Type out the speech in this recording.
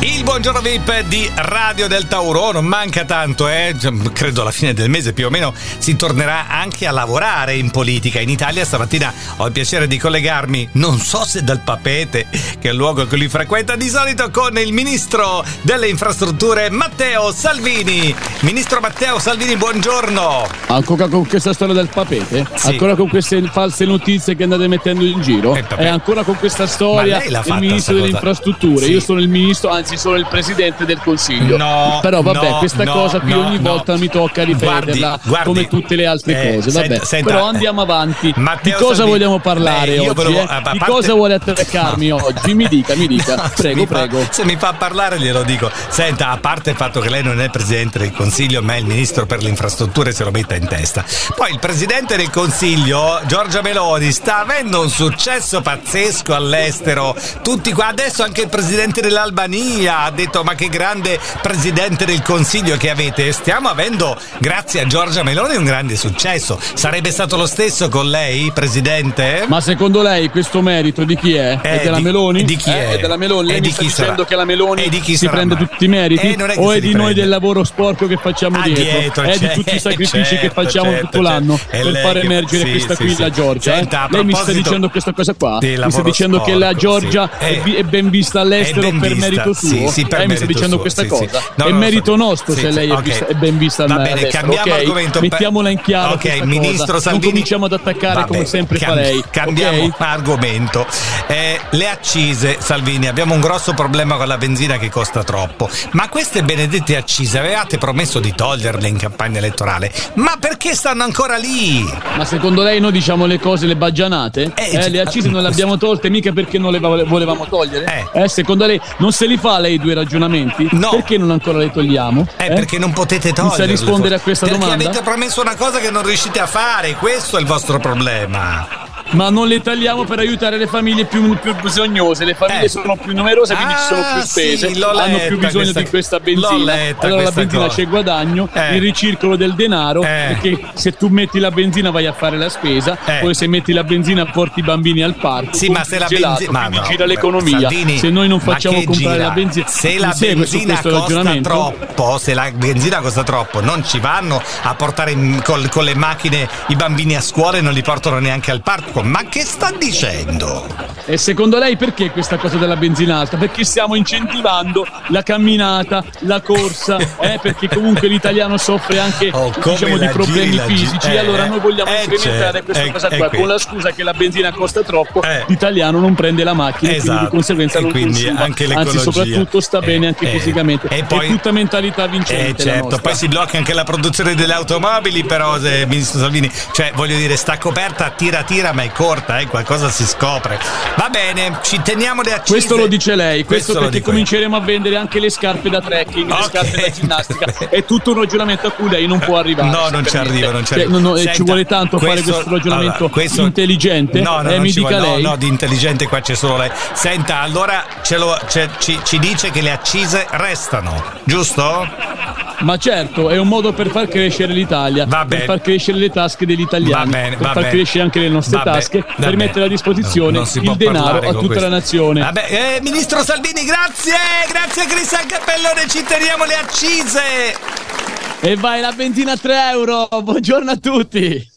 Il buongiorno VIP di Radio del Tauro non manca tanto, eh? credo alla fine del mese più o meno si tornerà anche a lavorare in politica. In Italia stamattina ho il piacere di collegarmi, non so se dal Papete, che è il luogo che lui frequenta di solito, con il ministro delle infrastrutture Matteo Salvini. Ministro Matteo Salvini, buongiorno. Ancora con questa storia del Papete? Sì. Ancora con queste false notizie che andate mettendo in giro? E eh, ancora con questa storia del ministro delle infrastrutture? Sì. Io sono il ministro, anzi anzi sono il presidente del consiglio. No, Però vabbè, no, questa no, cosa qui ogni volta mi tocca ripeterla guardi, guardi, come tutte le altre eh, cose. Vabbè, senta, senta, Però andiamo avanti. Matteo di cosa Salvini, vogliamo parlare oggi? Volevo, eh? Di parte... cosa vuole attaccarmi oggi? Mi dica, mi dica. prego, prego. Fa, se mi fa parlare glielo dico. Senta, a parte il fatto che lei non è presidente del consiglio, ma è il ministro per le infrastrutture, se lo metta in testa. Poi il presidente del consiglio, Giorgia Meloni, sta avendo un successo pazzesco all'estero. Tutti qua, adesso anche il presidente dell'Albania ha detto ma che grande presidente del consiglio che avete. Stiamo avendo, grazie a Giorgia Meloni, un grande successo. Sarebbe stato lo stesso con lei, presidente? Ma secondo lei questo merito di chi è? Eh, è della di, Meloni? Di chi eh, è? È della Meloni. Lei e mi sta dicendo sarà? che la Meloni si prende mai? tutti i meriti? Eh, è o è di prende. noi del lavoro sporco che facciamo ah, dietro? dietro? È di tutti i sacrifici certo, che facciamo certo, tutto l'anno certo. per far emergere sì, questa qui sì. la Giorgia? eh? Senta, lei mi sta dicendo questa cosa qua? Mi sta dicendo sporco, che la Giorgia sì. è ben vista all'estero per merito suo? Sì, sì, per lei mi sta dicendo suo, questa sì, cosa? Sì. No, è merito nostro sì, se lei okay. è, vista, è, ben vista Va bene, cambiamo okay? argomento. Mettiamola in chiaro. Ok, ministro cosa. Salvini. Non cominciamo ad attaccare Vabbè, come sempre cam- fa lei. Cambiamo okay? argomento. Eh, le accise, Salvini, abbiamo un grosso problema con la benzina che costa troppo. Ma queste benedette accise avevate promesso di toglierle in campagna elettorale. Ma perché stanno ancora lì? Ma secondo lei noi diciamo le cose, le baggianate? Eh, eh, le accise non le abbiamo tolte mica perché non le volevamo togliere? Eh. eh. secondo lei non se li fa lei due ragionamenti? No. Perché non ancora le togliamo? Eh, perché non potete toglierle. Mi sa rispondere a questa perché domanda? avete promesso una cosa che non riuscite a fare, questo è il vostro problema ma non le tagliamo per aiutare le famiglie più, più bisognose. Le famiglie eh. sono più numerose, quindi ah, ci sono più spese, sì, hanno più bisogno questa, di questa benzina. allora la benzina cosa. c'è guadagno, eh. il ricircolo del denaro, eh. perché se tu metti la benzina vai a fare la spesa, eh. poi se metti la benzina porti i bambini al parco. Sì, ma se la benzina no, gira l'economia. Salvini, se noi non facciamo comprare gira? la benzina, se la benzina costa troppo, se la benzina costa troppo, non ci vanno a portare in, col, con le macchine i bambini a scuola e non li portano neanche al parco. Ma che sta dicendo? E secondo lei perché questa cosa della benzina alta? Perché stiamo incentivando la camminata, la corsa, eh? perché comunque l'italiano soffre anche oh, diciamo, di problemi giri, fisici. eh, allora noi vogliamo eh, incrementare questa eh, cosa qua con la scusa che la benzina costa troppo, eh. l'italiano non prende la macchina esatto. e quindi di conseguenza e non quindi consuma. anche Anzi, soprattutto sta bene anche eh, fisicamente. E poi, è tutta mentalità vincente. Eh, certo, poi si blocca anche la produzione delle automobili, però, se, ministro Salvini, cioè voglio dire, sta coperta tira tira, ma è corta, eh, qualcosa si scopre. Va bene, ci teniamo le accise. Questo lo dice lei, questo, questo perché cominceremo a vendere anche le scarpe da trekking, okay. le scarpe da ginnastica. è tutto un ragionamento a cui lei non può arrivare. No, non ci arriva, non ci arriva. Cioè, no, no, Senta, ci vuole tanto questo, fare questo ragionamento allora, questo, intelligente. No, no, eh, mi dica vuole, lei. No, no, di intelligente qua c'è solo lei. Senta, allora lo, ci, ci dice che le accise restano, giusto? Ma certo, è un modo per far crescere l'Italia, per far crescere le tasche degli italiani, bene, per far bene. crescere anche le nostre va tasche, bene, per mettere a disposizione il denaro a tutta questo. la nazione. Vabbè, eh, Ministro Salvini, grazie! Grazie Cristian Cappellone, ci teniamo le accise! E vai la benzina a 3 euro, buongiorno a tutti!